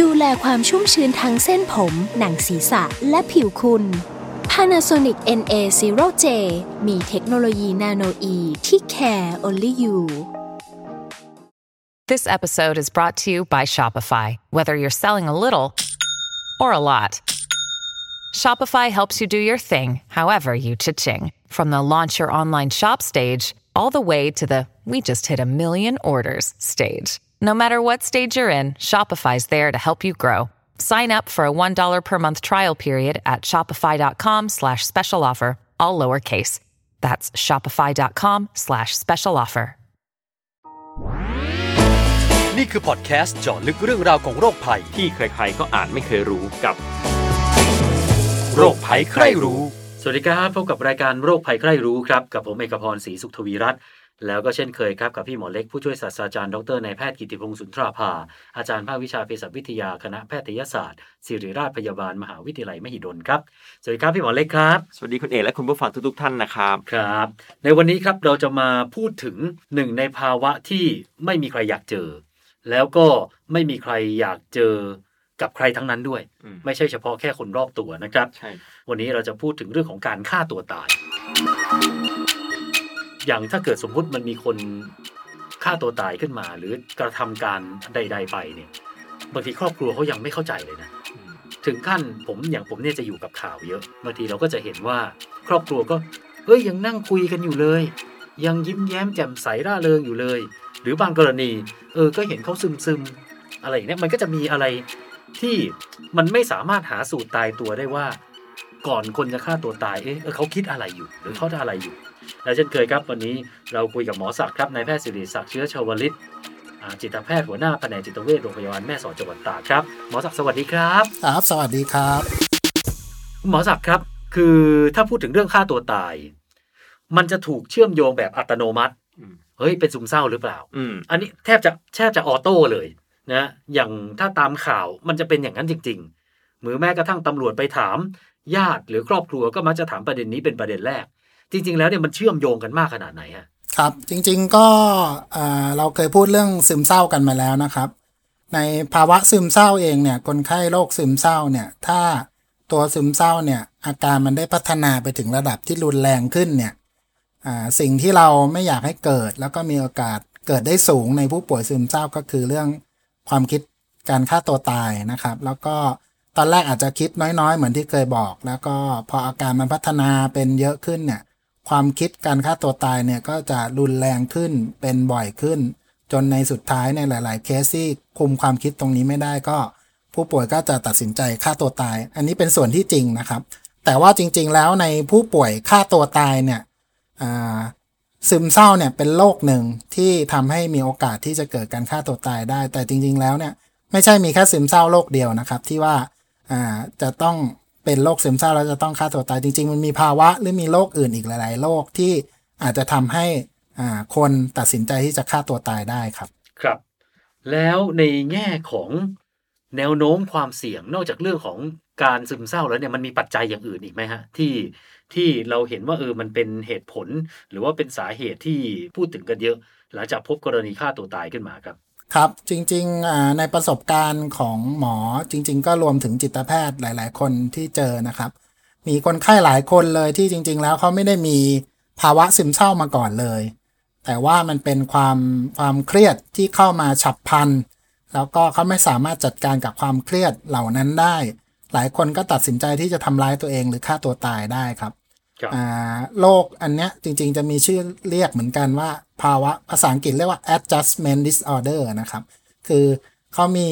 ดูแลความชุ่มชื้นทั้งเส้นผม หนังศีรษะและผิวคุณ Panasonic NA0J มีเทคโนโลยีนาโนอีที่ care only you This episode is brought to you by Shopify. Whether you're selling a little or a lot, Shopify helps you do your thing, however you cha-ching. From the launch your online shop stage, all the way to the we just hit a million orders stage. No matter what stage you're in, Shopify's there to help you grow. Sign up for a $1 per month trial period at shopify.com slash special offer, all lowercase. That's shopify.com slash special offer. นี่คือพอดแคสต์เจาะลึกเรื่องราวของโรคภัย ที่ใครๆก็อ่านไม่เคยรู้กับ โรคภัยใครรู้ สวัสดีครับพบกับรายการโรคภัยใครรู้ครับ กับผมเอกพรศรีสุขทวีรัตน์ แล้วก็เช่นเคยครับกับพี่หมอเล็กผู้ช่วยศาสตราจารย์ดรนายแพทย์กิติพงศ์สุนทราภา อาจารย์ภาควิชาเภสัชวิทยาคณะแพทยศาสตร์ ศิริราชพยาบาลมหาวิทยาลัยมหิดลครับ สวัสดีครับพี่หมอเล็กครับ สวัสดีคุณเอกและคุณผู้ฟังทุกๆท่านนะครับครับ ในวันนี้ครับเราจะมาพูดถึงหนึ่งในภาวะที่ไม่มีใครอยากเจอ แล้วก็ไม่มีใครอยากเจอกับใครทั้งนั้นด้วยอืมไม่ใช่เฉพาะแค่คนรอบตัวนะครับใช่วันนี้เราจะพูดถึงเรื่องของการฆ่าตัวตาย อย่างถ้าเกิดสมมุติมันมีคนฆ่าตัวตายขึ้นมา หรือกระทำการใด ๆ ไปเนี่ยบางทีครอบครัวเขายังไม่เข้าใจเลยนะถึงขั้นผมอย่างผมเนี่ยจะอยู่กับข่าวเยอะบางทีเราก็จะเห็นว่าครอบครัวก็เอ้ยยังนั่งคุยกันอยู่เลย ยังยิ้มแย้มแจ่มใสร่าเริงอยู่เลย หรือบางกรณี เออก็เห็นเขาซึมซึมๆอะไรอย่างเนี้ยมันก็จะมีอะไรที่มันไม่สามารถหาสูตรตายตัวได้ว่า ก่อนคนจะฆ่าตัวตาย เอ๊ะเออเขาคิดอะไรอยู่ หรือเขาจะอะไรอยู่ และเช่นเคยครับ วันนี้เราคุยกับหมอศักดิ์ครับนายแพทย์สิริศักดิ์เชื้อชาวลิตอ่าจิตแพทย์หัวหน้าแผนกจิตเวชโรงพยาบาลแม่สอดจังหวัดตากครับ หมอศักดิ์สวัสดีครับครับ สวัสดีครับ หมอศักดิ์ครับ คือถ้าพูดถึงเรื่องฆ่าตัวตาย มันจะถูกเชื่อมโยงแบบอัตโนมัติอืมเฮ้ยเป็นซึมเศร้าหรือเปล่าอืมอันนี้แทบจะแทบจะออโต้เลยนะอย่างถ้าตามข่าวมันจะเป็นอย่างนั้นจริง ๆ หรือแม้กระทั่งตำรวจไปถาม ญาติหรือครอบครัวก็มักจะถามประเด็นนี้เป็นประเด็นแรก จริง ๆ แล้วเนี่ยมันเชื่อมโยงกันมากขนาดไหนฮะครับ จริง ๆ ก็เราเคยพูดเรื่องซึมเศร้ากันมาแล้วนะครับ ในภาวะซึมเศร้าเองเนี่ย คนไข้โรคซึมเศร้าเนี่ย ถ้าตัวซึมเศร้าเนี่ย อาการมันได้พัฒนาไปถึงระดับที่รุนแรงขึ้นเนี่ยสิ่งที่เราไม่อยากให้เกิด แล้วก็มีโอกาสเกิดได้สูงในผู้ป่วยซึมเศร้าก็คือเรื่องความคิดการฆ่าตัวตายนะครับ แล้วก็ ตอนแรกอาจจะคิดน้อยๆ เหมือนที่เคยบอก แล้วก็พออาการมันพัฒนาเป็นเยอะขึ้นเนี่ย ความคิดการฆ่าตัวตายเนี่ยก็จะรุนแรงขึ้นเป็นบ่อยขึ้น จนในสุดท้ายในหลาย ๆ เคสที่คุมความคิดตรงนี้ไม่ได้ก็ ผู้ป่วยก็จะตัดสินใจฆ่าตัวตาย อันนี้เป็นส่วนที่จริงนะครับ แต่ว่าจริง ๆ แล้วในผู้ป่วยฆ่าตัวตายเนี่ยซึมเศร้าเนี่ยเป็นโรคหนึ่งที่ทำให้มีโอกาสที่จะเกิดการฆ่าตัวตายได้ แต่จริง ๆ แล้วเนี่ยไม่ใช่มีแค่ซึมเศร้าโรคเดียวนะครับ ที่ว่า อ่าจะต้องเป็นโรคซึมเศร้าแล้วจะต้องฆ่าตัวตายจริง ๆ มันมีภาวะหรือมีโรคอื่นอีกหลาย ๆโรคที่อาจจะทำให้อ่าคนตัดสินใจที่จะฆ่าตัวตายได้ครับ ครับ แล้วในแง่ของแนวโน้มความเสี่ยงนอกจากเรื่องของการซึมเศร้าแล้วเนี่ยมันมีปัจจัยอย่างอื่นอีกไหมฮะที่ที่เราเห็นว่าเออมันเป็นเหตุผล หรือว่าเป็นสาเหตุที่พูดถึงกันเยอะ หลังจากพบกรณีฆ่าตัวตายขึ้นมาครับ ครับ จริงๆในประสบการณ์ของหมอจริง ๆ ก็รวมถึงจิตแพทย์หลาย ๆ คนที่เจอนะครับ มีคนไข้หลายคนเลยที่จริง ๆ แล้วเขาไม่ได้มีภาวะซึมเศร้ามาก่อนเลย แต่ว่ามันเป็นความความเครียดที่เข้ามาฉับพลัน แล้วก็เขาไม่สามารถจัดการกับความเครียดเหล่านั้นได้ หลายคนก็ตัดสินใจที่จะทำร้ายตัวเองหรือฆ่าตัวตายได้ครับ โรคอันเนี้ยจริงๆจะมีชื่อเรียกเหมือนกันว่าภาวะภาษาอังกฤษเรียกว่า adjustment disorder นะครับ คือเขามี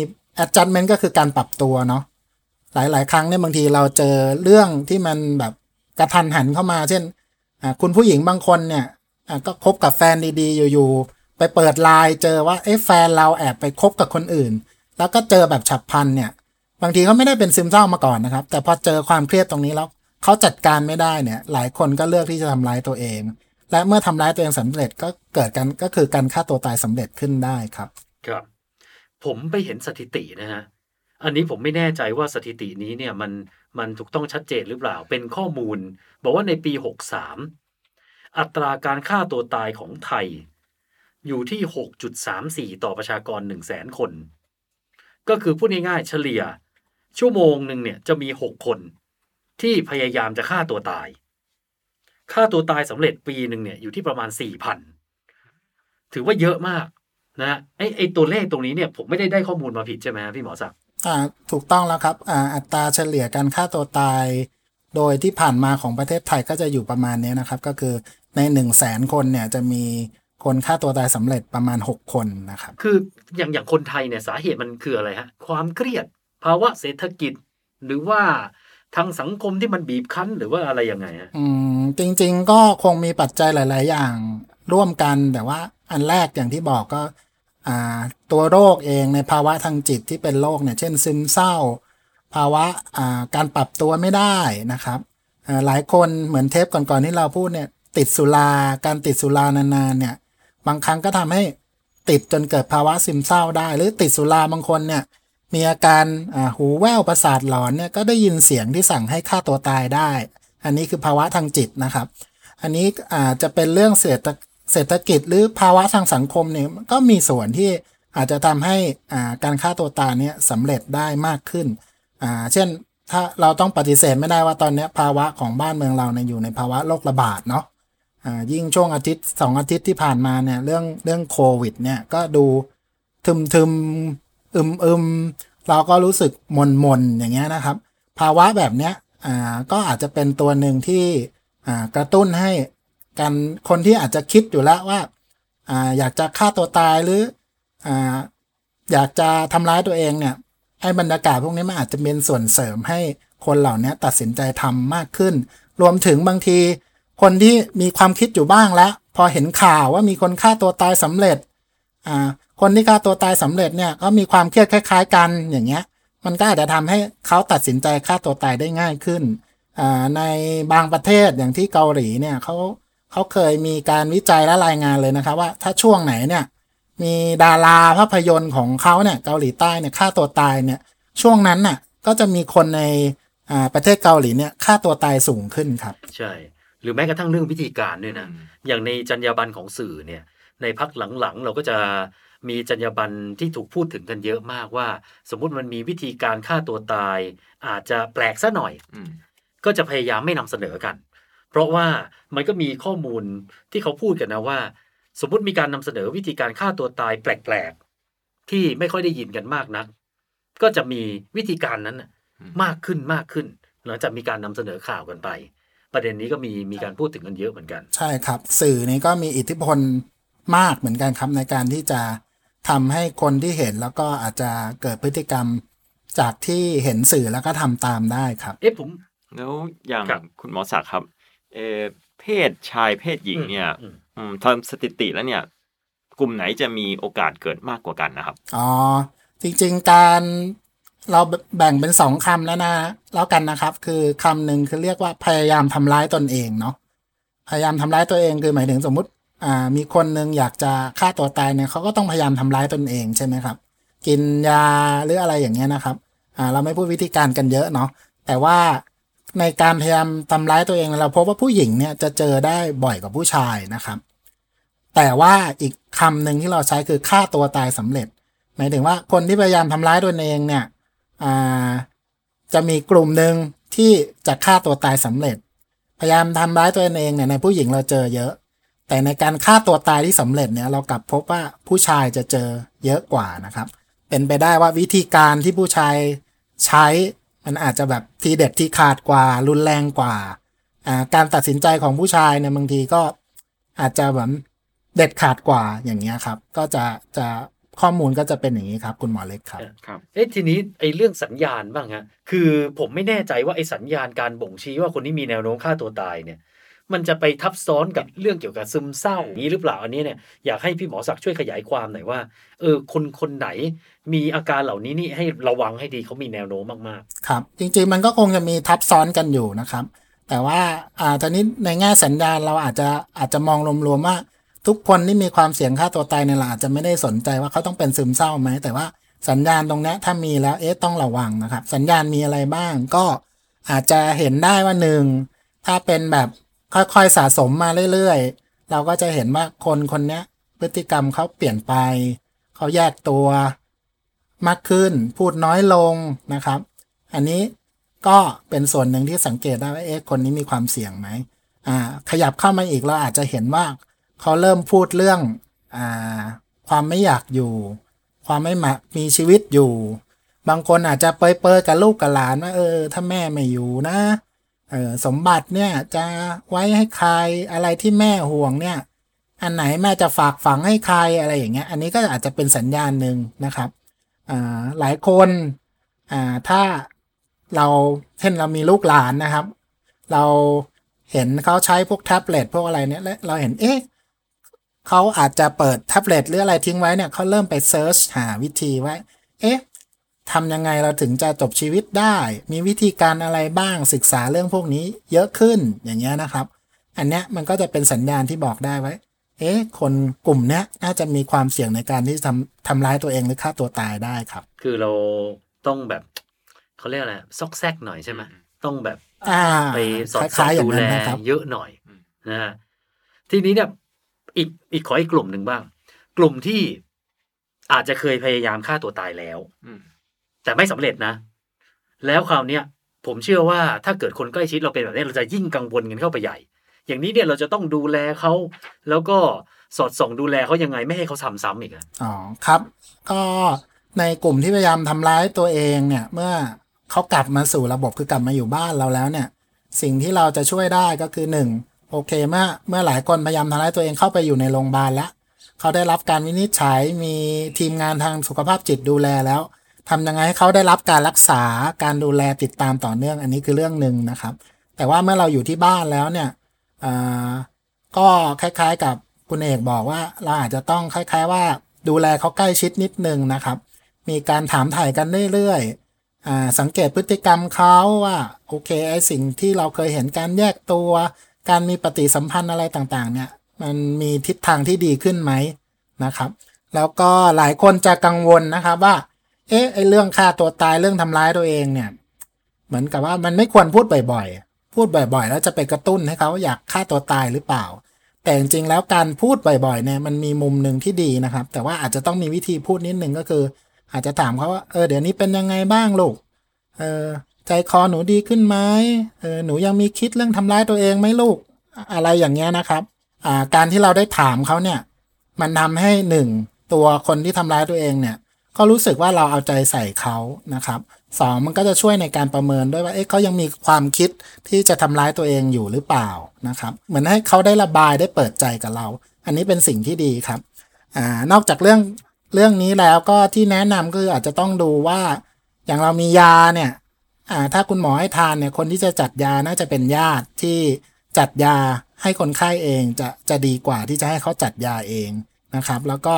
adjustment ก็คือการปรับตัวเนาะหลายๆ ครั้งเนี่ยบางทีเราเจอเรื่องที่มันแบบกระทันหันเข้ามา เช่นคุณผู้หญิงบางคนเนี่ยก็คบกับแฟนดีๆ อยู่ๆ ไปเปิดไลน์เจอว่าเอ๊ะแฟนเราแอบไปคบกับคนอื่น แล้วก็เจอแบบฉับพลันเนี่ย บางทีเขาไม่ได้เป็นซึมเศร้ามาก่อนนะครับ แต่พอเจอความเครียดตรงนี้แล้ว เขาจัดการไม่ได้เนี่ย หลายคนก็เลือกที่จะทำร้ายตัวเอง และเมื่อทำร้ายตัวเองสำเร็จก็เกิดกันก็คือการฆ่าตัวตายสำเร็จขึ้นได้ครับ ครับ ผมไปเห็นสถิตินะฮะอันนี้ผมไม่แน่ใจว่าสถิตินี้เนี่ยมันมันถูกต้องชัดเจนหรือเปล่า เป็นข้อมูล บอกว่าในปี 63 อัตราการฆ่าตัวตายของไทย อยู่ที่ 6.34 ต่อประชากร 1 0 0 0 0แสนคน ก็คือพูดง่ายๆเฉลี่ย ชั่วโมงหนึ่งเนี่ยจะมี 6 คน ที่พยายามจะฆ่าตัวตาย ฆ่าตัวตายสำเร็จปีหนึ่งเนี่ยอยู่ที่ประมาณ4,000ถือว่าเยอะมากนะไอไอตัวเลขตรงนี้เนี่ยผมไม่ได้ได้ข้อมูลมาผิดใช่ไหมฮะพี่หมอศักดิ์อ่าถูกต้องแล้วครับอ่าอัตราเฉลี่ยการฆ่าตัวตาย โดยที่ผ่านมาของประเทศไทยก็จะอยู่ประมาณนี้นะครับ ก็คือใน1นึ่งแสนคนเนี่ยจะมีคนฆ่าตัวตายสำเร็จประมาณ 6 คนนะครับ คืออย่างอย่างคนไทยเนี่ยสาเหตุมันคืออะไรฮะ ความเครียด ภาวะเศรษฐกิจ หรือว่า ทางสังคมที่มันบีบคั้นหรือว่าอะไรยังไงฮะอืมจริง ๆ ก็คงมีปัจจัยหลาย ๆ อย่างร่วมกันแต่ว่าอันแรกอย่างที่บอกก็อ่าตัวโรคเองในภาวะทางจิตที่เป็นโรคเนี่ยเช่นซึมเศร้า ภาวะอ่าการปรับตัวไม่ได้นะครับหลายคนเหมือนเทปก่อนๆที่เราพูดเนี่ยติดสุราการติดสุรานานๆเนี่ยบางครั้งก็ทำให้ติดจนเกิดภาวะซึมเศร้าได้ หรือติดสุราบางคนเนี่ย มีอาการหูแว่วประสาทหลอนเนี่ยก็ได้ยินเสียงที่สั่งให้ฆ่าตัวตายได้ อันนี้คือภาวะทางจิตนะครับ อันนี้อาจจะเป็นเรื่องเศรษฐเศรษฐกิจหรือภาวะทางสังคมเนี่ยก็มีส่วนที่อาจจะทำให้อ่าการฆ่าตัวตายเนี่ยสำเร็จได้มากขึ้นอ่าเช่นถ้าเราต้องปฏิเสธไม่ได้ว่าตอนนี้ภาวะของบ้านเมืองเราเนี่ยอยู่ในภาวะโรคระบาดเนาะอ่ายิ่งช่วงอาทิตย์สองอาทิตย์ที่ผ่านมาเนี่ยเรื่องเรื่องโควิดเนี่ยก็ดูทึมทึม อึมอึมเราก็รู้สึกมนมนๆอย่างเงี้ยนะครับ ภาวะแบบเนี้ยอ่าก็อาจจะเป็นตัวหนึ่งที่อ่ากระตุ้นให้การคนที่อาจจะคิดอยู่แล้วว่าอ่าอยากจะฆ่าตัวตายหรืออ่าอยากจะทำร้ายตัวเองเนี่ยไอ้บรรยากาศพวกนี้มันอาจจะเป็นส่วนเสริมให้คนเหล่านี้ตัดสินใจทำมากขึ้น รวมถึงบางทีคนที่มีความคิดอยู่บ้างแล้ว พอเห็นข่าวว่ามีคนฆ่าตัวตายสำเร็จอ่า คนที่ฆ่าตัวตายสำเร็จเนี่ยก็มีความเครียดคล้าย ๆ กันอย่างเงี้ย มันก็อาจจะทำให้เขาตัดสินใจฆ่าตัวตายได้ง่ายขึ้นอ่าในบางประเทศอย่างที่เกาหลีเนี่ยเขาเขาเคยมีการวิจัยและรายงานเลยนะครับว่าถ้าช่วงไหนเนี่ยมีดาราภาพยนตร์ของเขาเนี่ยเกาหลีใต้เนี่ยฆ่าตัวตายเนี่ยช่วงนั้นน่ะก็จะมีคนในอ่าประเทศเกาหลีเนี่ยฆ่าตัวตายสูงขึ้นครับ ใช่ หรือแม้กระทั่งเรื่องวิธีการด้วยนะ อย่างในจรรยาบรรณของสื่อเนี่ยในพักหลังๆ เราก็จะ มีจรรยาบรรณที่ถูกพูดถึงกันเยอะมากว่า สมมุติมันมีวิธีการฆ่าตัวตาย อาจจะแปลกซะหน่อยอืมก็จะพยายามไม่นำเสนอกัน เพราะว่ามันก็มีข้อมูลที่เขาพูดกันนะว่า สมมุติมีการนำเสนอวิธีการฆ่าตัวตายแปลกๆที่ไม่ค่อยได้ยินกันมากนัก ก็จะมีวิธีการนั้นน่ะมากขึ้นมากขึ้นหลังจากมีการนำเสนอข่าวกันไป ประเด็นนี้ก็มีมีการพูดถึงกันเยอะเหมือนกัน ใช่ครับ สื่อนี้ก็มีอิทธิพลมากเหมือนกันครับในการที่จะ ทำให้คนที่เห็นแล้วก็อาจจะเกิดพฤติกรรมจากที่เห็นสื่อแล้วก็ทำตามได้ครับ เอ๊ะผม แล้วอย่างครับ คุณหมอศักดิ์ครับเออเพศชายเพศหญิงเนี่ยอืม อืมทำสถิติแล้วเนี่ย กลุ่มไหนจะมีโอกาสเกิดมากกว่ากันนะครับ อ๋อ จริงๆการเราแบ่งเป็นสองคำแล้วนะ แล้วกันนะครับ คือคำหนึ่งคือเรียกว่าพยายามทำร้ายตนเองเนาะพยายามทำร้ายตัวเองคือหมายถึงสมมุติ อ่ามีคนหนึ่งอยากจะฆ่าตัวตายเนี่ยเขาก็ต้องพยายามทำร้ายตนเองใช่ไหมครับ กินยาหรืออะไรอย่างเงี้ยนะครับอ่าเราไม่พูดวิธีการกันเยอะเนาะแต่ว่าในการพยายามทำร้ายตัวเองเราพบว่าผู้หญิงเนี่ยจะเจอได้บ่อยกว่าผู้ชายนะครับ แต่ว่าอีกคำหนึ่งที่เราใช้คือฆ่าตัวตายสำเร็จ หมายถึงว่าคนที่พยายามทำร้ายตัวเองเนี่ยจะมีกลุ่มหนึ่งที่จะฆ่าตัวตายสำเร็จ พยายามทำร้ายตัวเองเนี่ยในผู้หญิงเราเจอเยอะ แต่ในการฆ่าตัวตายที่สำเร็จเนี่ยเรากลับพบว่าผู้ชายจะเจอเยอะกว่านะครับ เป็นไปได้ว่าวิธีการที่ผู้ชายใช้มันอาจจะแบบทีเด็ดที่ขาดกว่า รุนแรงกว่าการตัดสินใจของผู้ชายเนี่ยบางทีก็อาจจะแบบเด็ดขาดกว่าอย่างเงี้ยครับ ก็จะจะข้อมูลก็จะเป็นอย่างนี้ครับ คุณหมอเล็กครับครับเอ๊ะทีนี้ไอ้เรื่องสัญญาณบ้างฮะคือผมไม่แน่ใจว่าไอ้สัญญาณการบ่งชี้ว่าคนนี้มีแนวโน้มฆ่าตัวตายเนี่ย มันจะไปทับซ้อนกับเรื่องเกี่ยวกับซึมเศร้าอย่างนี้หรือเปล่าอันนี้เนี่ยอยากให้พี่หมอศักดิ์ช่วยขยายความหน่อยว่าเออคนคนไหนมีอาการเหล่านี้นี่ให้ระวังให้ดีเขามีแนวโน้มมากครับ จริงๆมันก็คงจะมีทับซ้อนกันอยู่นะครับ แต่ว่าอ่าตอนนี้ในแง่สัญญาณเราอาจจะอาจจะมองรวมๆว่า ทุกคนที่มีความเสี่ยงฆ่าตัวตายเนี่ยเราอาจจะไม่ได้สนใจว่าเขาต้องเป็นซึมเศร้าไหมแต่ว่าสัญญาณตรงเนี้ยถ้ามีแล้วเอ๊ะต้องระวังนะครับ สัญญาณมีอะไรบ้างก็อาจจะเห็นได้ว่าหนึ่งถ้าเป็นแบบ ค่อยๆสะสมมาเรื่อยๆ เราก็จะเห็นว่าคนคนนี้พฤติกรรมเขาเปลี่ยนไป เขาแยกตัว มากขึ้นพูดน้อยลงนะครับ อันนี้ก็เป็นส่วนหนึ่งที่สังเกตได้ว่าเอ๊ะคนนี้มีความเสี่ยงไหมอ่าขยับเข้ามาอีกเราอาจจะเห็นว่า เขาเริ่มพูดเรื่องอ่าความไม่อยากอยู่ ความไม่มามีชีวิตอยู่ บางคนอาจจะเปยๆกับลูกกับหลานว่าเออถ้าแม่ไม่อยู่นะ เออสมบัติเนี่ยจะไว้ให้ใครอะไรที่แม่ห่วงเนี่ย อันไหนแม่จะฝากฝังให้ใครอะไรอย่างเงี้ย อันนี้ก็อาจจะเป็นสัญญาณหนึ่งนะครับอ่าหลายคนอ่าถ้าเราเช่นเรามีลูกหลานนะครับ เราเห็นเขาใช้พวกแท็บเล็ตพวกอะไรเนี่ยแล้วเราเห็นเอ๊ะเขาอาจจะเปิดแท็บเล็ตหรืออะไรทิ้งไว้เนี่ยเขาเริ่มไปเซิร์ชหาวิธีไว้เอ๊ะ ทำยังไงเราถึงจะจบชีวิตได้ มีวิธีการอะไรบ้างศึกษาเรื่องพวกนี้เยอะขึ้นอย่างเงี้ยนะครับ อันเนี้ยมันก็จะเป็นสัญญาณที่บอกได้ไว้ เอ๊ะ คนกลุ่มเนี้ยน่าจะมีความเสี่ยงในการที่ทำทำร้ายตัวเองหรือฆ่าตัวตายได้ครับๆคือเราต้องแบบเขาเรียกอะไรซอกแซกหน่อยใช่ไหมต้องแบบอ่าไปสอดคส่อล้างยๆอย่าดูงแลนั้นนะครับเยอะหน่อยนะฮะทีนี้เนี่ยอีกอีกขออีกกลุ่มหนึ่งบ้าง กลุ่มที่อาจจะเคยพยายามฆ่าตัวตายแล้วอืม แต่ไม่สำเร็จนะ แล้วคราวเนี้ยผมเชื่อว่าถ้าเกิดคนใกล้ชิดเราเป็นแบบนี้เราจะยิ่งกังวลกันเข้าไปใหญ่ อย่างนี้เนี่ยเราจะต้องดูแลเขาแล้วก็สอดส่องดูแลเขายังไงไม่ให้เขาทำซ้ำอีกอะอ๋อครับ ก็ในกลุ่มที่พยายามทำร้ายตัวเองเนี่ย เมื่อเขากลับมาสู่ระบบคือกลับมาอยู่บ้านเราแล้วเนี่ย สิ่งที่เราจะช่วยได้ก็คือหนึ่งโอเคเมื่อเมื่อหลายคนพยายามทำร้ายตัวเองเข้าไปอยู่ในโรงพยาบาลแล้วเขาได้รับการวินิจฉัยมีทีมงานทางสุขภาพจิตดูแลแล้ว ทำยังไงให้เขาได้รับการรักษาการดูแลติดตามต่อเนื่องอันนี้คือเรื่องหนึ่งนะครับ แต่ว่าเมื่อเราอยู่ที่บ้านแล้วเนี่ยก็คล้ายๆกับคุณเอกบอกว่าเราอาจจะต้องคล้าย ๆ ว่าดูแลเขาใกล้ชิดนิดนึงนะครับ มีการถามถ่ายกันเรื่อยๆสังเกตพฤติกรรมเขาว่าโอเคไอสิ่งที่เราเคยเห็นการแยกตัว การมีปฏิสัมพันธ์อะไรต่างๆ เนี่ยมันมีทิศทางที่ดีขึ้นไหมนะครับ แล้วก็หลายคนจะกังวลนะครับว่า เอ๊ะไอเรื่องฆ่าตัวตายเรื่องทำร้ายตัวเองเนี่ย เหมือนกับว่ามันไม่ควรพูดบ่อยๆ พูดบ่อยๆ แล้วจะไปกระตุ้นให้เขาอยากฆ่าตัวตายหรือเปล่า แต่จริงๆแล้วการพูดบ่อยๆเนี่ยมันมีมุมหนึ่งที่ดีนะครับ แต่ว่าอาจจะต้องมีวิธีพูดนิดนึงก็คือ อาจจะถามเขาว่าเออเดี๋ยวนี้เป็นยังไงบ้างลูกเออใจคอหนูดีขึ้นไหมเออหนูยังมีคิดเรื่องทำร้ายตัวเองไหมลูกอะไรอย่างเงี้ยนะครับอ่าการที่เราได้ถามเขาเนี่ย มันทำให้หนึ่งตัวคนที่ทำร้ายตัวเองเนี่ย เขารู้สึกว่าเราเอาใจใส่เขานะครับสองมันก็จะช่วยในการประเมินด้วยว่าเอ๊ะเขายังมีความคิดที่จะทำร้ายตัวเองอยู่หรือเปล่านะครับเหมือนให้เขาได้ระบายได้เปิดใจกับเรา อันนี้เป็นสิ่งที่ดีครับอ่านอกจากเรื่องเรื่องนี้แล้วก็ที่แนะนำก็คืออาจจะต้องดูว่า อย่างเรามียาเนี่ยอ่าถ้าคุณหมอให้ทานเนี่ยคนที่จะจัดยาน่าจะเป็นญาติที่จัดยาให้คนไข้เองจะจะดีกว่าที่จะให้เขาจัดยาเองนะครับ แล้วก็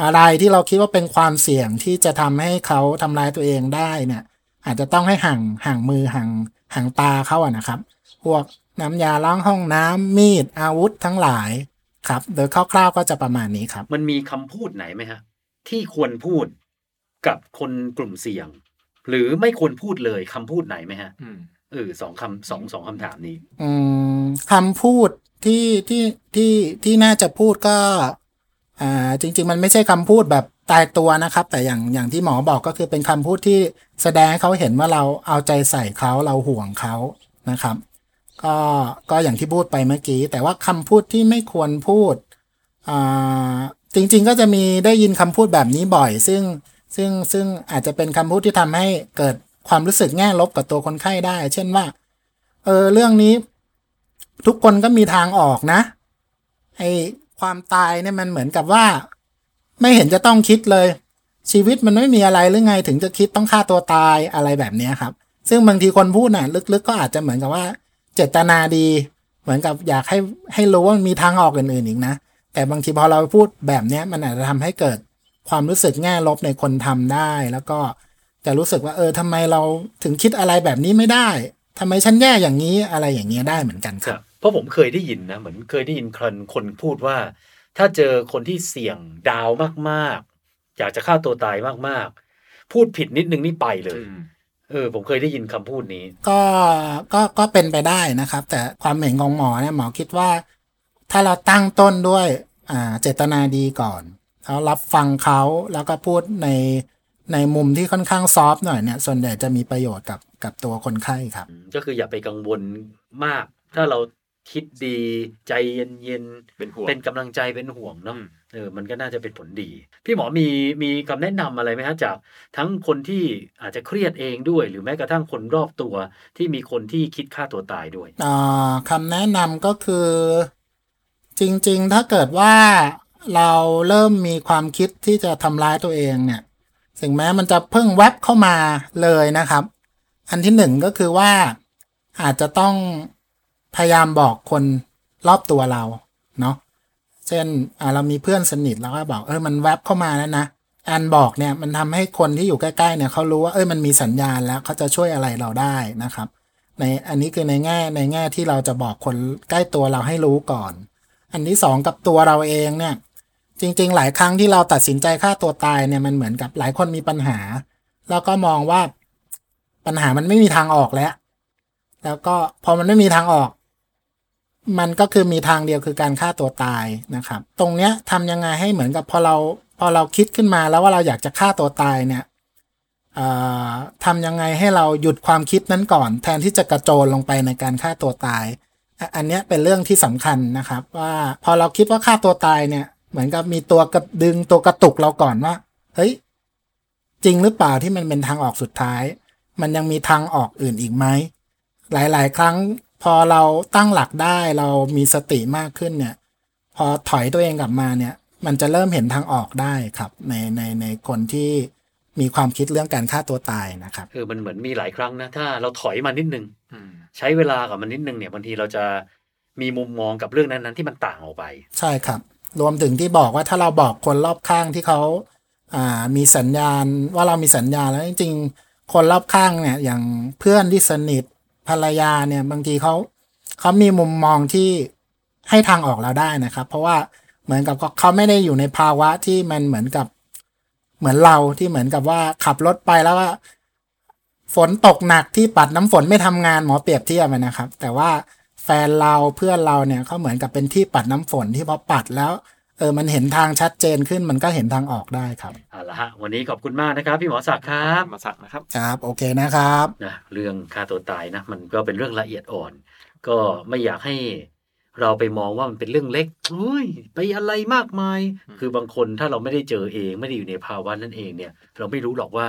อะไรที่เราคิดว่าเป็นความเสี่ยงที่จะทำให้เขาทำร้ายตัวเองได้เนี่ยอาจจะต้องให้ห่างห่างมือห่างห่างตาเขาอะนะครับ พวกน้ำยาล้างห้องน้ำมีดอาวุธทั้งหลายครับ โดยคร่าวๆก็จะประมาณนี้ครับ มันมีคำพูดไหนไหมฮะที่ควรพูดกับคนกลุ่มเสี่ยง หรือไม่ควรพูดเลยคำพูดไหนไหมฮะอืมเออสองคำสองสองคำถามนี้ อืมคำพูดที่ที่ที่ที่น่าจะพูดก็ อ่าจริง ๆ มันไม่ใช่คำพูดแบบตายตัวนะครับ แต่อย่างอย่างที่หมอบอกก็คือเป็นคำพูดที่แสดงให้เขาเห็นว่าเราเอาใจใส่เขาเราห่วงเขานะครับ ก็ก็อย่างที่พูดไปเมื่อกี้ แต่ว่าคำพูดที่ไม่ควรพูดอ่าจริง ๆ ก็จะมีได้ยินคำพูดแบบนี้บ่อย ซึ่งซึ่งซึ่งอาจจะเป็นคำพูดที่ทำให้เกิดความรู้สึกแง่ลบกับตัวคนไข้ได้ เช่นว่า เออเรื่องนี้ ทุกคนก็มีทางออกนะไอ ความตายเนี่ยมันเหมือนกับว่า ไม่เห็นจะต้องคิดเลย ชีวิตมันไม่มีอะไรหรือไงถึงจะคิดต้องฆ่าตัวตายอะไรแบบนี้ครับ ซึ่งบางทีคนพูดน่ะ ลึกๆ ก็อาจจะเหมือนกับว่า เจตนาดี เหมือนกับอยากให้ให้รู้ว่ามันมีทางออกอื่นๆอีกนะแต่บางทีพอเราพูดแบบนี้มันอาจจะทำให้เกิดความรู้สึกแง่ลบในคนทำได้ แล้วก็จะรู้สึกว่าเออทำไมเราถึงคิดอะไรแบบนี้ไม่ได้ทำไมฉันแย่อย่างนี้อะไรอย่างเงี้ยได้เหมือนกันครับ เพราะผมเคยได้ยินนะเหมือนเคยได้ยินคนคนพูดว่า ถ้าเจอคนที่เสี่ยงดาวมากๆ อยากจะฆ่าตัวตายมากๆ พูดผิดนิดนึงนี่ไปเลยอืมเออผมเคยได้ยินคำพูดนี้ ก็ก็ก็เป็นไปได้นะครับ แต่ความเห็นของหมอเนี่ยหมอคิดว่า ถ้าเราตั้งต้นด้วยอ่าเจตนาดีก่อนแล้วรับฟังเขาแล้วก็พูดในในมุมที่ค่อนข้างซอฟต์หน่อยเนี่ย ส่วนใหญ่จะมีประโยชน์กับกับตัวคนไข้ครับ ก็คืออย่าไปกังวลมาก ถ้าเรา คิดดีใจเย็นๆเป็นห่วงเป็นกำลังใจเป็นห่วงเนาะอืมเออมันก็น่าจะเป็นผลดี พี่หมอมีมีคำแนะนำอะไรไหมฮะจาก ทั้งคนที่อาจจะเครียดเองด้วย หรือแม้กระทั่งคนรอบตัวที่มีคนที่คิดฆ่าตัวตายด้วยอ่าคำแนะนำก็คือ จริง ๆ ถ้าเกิดว่าเราเริ่มมีความคิดที่จะทำร้ายตัวเองเนี่ยถึงแม้มันจะเพิ่งแวบเข้ามาเลยนะครับ อันที่หนึ่งก็คือว่าอาจจะต้อง พยายามบอกคนรอบตัวเราเนาะเช่นอ่าเรามีเพื่อนสนิทแล้วก็บอกเออมันแวบเข้ามาแล้วนะอันบอกเนี่ยมันทำให้คนที่อยู่ใกล้ๆเนี่ยเขารู้ว่าเออมันมีสัญญาณแล้วเขาจะช่วยอะไรเราได้นะครับ ในอันนี้คือในแง่ในแง่ที่เราจะบอกคนใกล้ตัวเราให้รู้ก่อน อันที่สองกับตัวเราเองเนี่ยจริง ๆ หลายครั้งที่เราตัดสินใจฆ่าตัวตายเนี่ยมันเหมือนกับหลายคนมีปัญหา แล้วก็มองว่าปัญหามันไม่มีทางออกแล้ว แล้วก็พอมันไม่มีทางออก มันก็คือมีทางเดียวคือการฆ่าตัวตายนะครับ ตรงเนี้ยทำยังไงให้เหมือนกับพอเราพอเราคิดขึ้นมาแล้วว่าเราอยากจะฆ่าตัวตายเนี่ยทำยังไงให้เราหยุดความคิดนั้นก่อน แทนที่จะกระโจนลงไปในการฆ่าตัวตาย อันเนี้ยเป็นเรื่องที่สำคัญนะครับ ว่าพอเราคิดว่าฆ่าตัวตายเนี่ย เหมือนกับมีตัวกระดึงตัวกระตุกเราก่อนว่าเฮ้ยจริงหรือเปล่าที่มันเป็นทางออกสุดท้าย มันยังมีทางออกอื่นอีกไหมหลาย ๆ ครั้ง พอเราตั้งหลักได้เรามีสติมากขึ้นเนี่ย พอถอยตัวเองกลับมาเนี่ย มันจะเริ่มเห็นทางออกได้ครับ ในในในคนที่มีความคิดเรื่องการฆ่าตัวตายนะครับเออมันเหมือนมีหลายครั้งนะ ถ้าเราถอยมานิดนึงอืมใช้เวลากับมันนิดนึงเนี่ยบางทีเราจะมีมุมมองกับเรื่องนั้นๆ ที่มันต่างออกไป ใช่ครับ รวมถึงที่บอกว่าถ้าเราบอกคนรอบข้างที่เขาอ่ามีสัญญาณว่าเรามีสัญญาณแล้วจริงๆคนรอบข้างเนี่ย อย่างเพื่อนที่สนิท ภรรยาเนี่ยบางทีเขาเขามีมุมมองที่ให้ทางออกเราได้นะครับ เพราะว่าเหมือนกับเขาไม่ได้อยู่ในภาวะที่มันเหมือนกับเหมือนเราที่เหมือนกับว่าขับรถไปแล้วว่า ฝนตกหนักที่ปัดน้ำฝนไม่ทำงานหมอเปรียบเทียบนะครับ แต่ว่าแฟนเราเพื่อนเราเนี่ยเขาเหมือนกับเป็นที่ปัดน้ำฝนที่พอปัดแล้ว เออมันเห็นทางชัดเจนขึ้นมันก็เห็นทางออกได้ครับเอาละฮะวันนี้ขอบคุณมากนะครับ พี่หมอศักดิ์ครับมาสักนะครับครับ โอเคนะครับนะเรื่องฆ่าตัวตายนะมันก็เป็นเรื่องละเอียดอ่อน ก็ไม่อยากให้เราไปมองว่ามันเป็นเรื่องเล็กเฮ้ย ไปอะไรมากมาย คือบางคนถ้าเราไม่ได้เจอเองไม่ได้อยู่ในภาวะนั้นเองเนี่ย เราไม่รู้หรอกว่า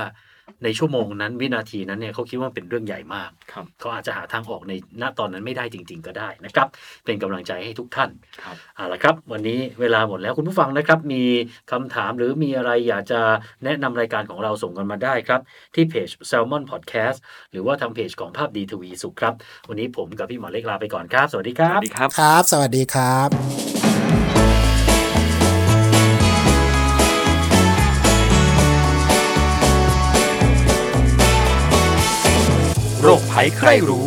ในชั่วโมงนั้นวินาทีนั้นเนี่ยเขาคิดว่ามันเป็นเรื่องใหญ่มากครับเขาอาจจะหาทางออกในณตอนนั้นไม่ได้จริง ๆ ก็ได้นะครับ เป็นกำลังใจให้ทุกท่านครับเอาละครับ วันนี้เวลาหมดแล้วคุณผู้ฟังนะครับ มีคำถามหรือมีอะไรอยากจะแนะนำรายการของเราส่งกันมาได้ครับ ที่เพจ Salmon Podcast หรือว่าทางเพจของภาพดีทวีสุขครับ วันนี้ผมกับพี่หมอเล็กลาไปก่อนครับ สวัสดีคสรับวัสดีครับครับ สวัสดีครับ คภัยใครรู้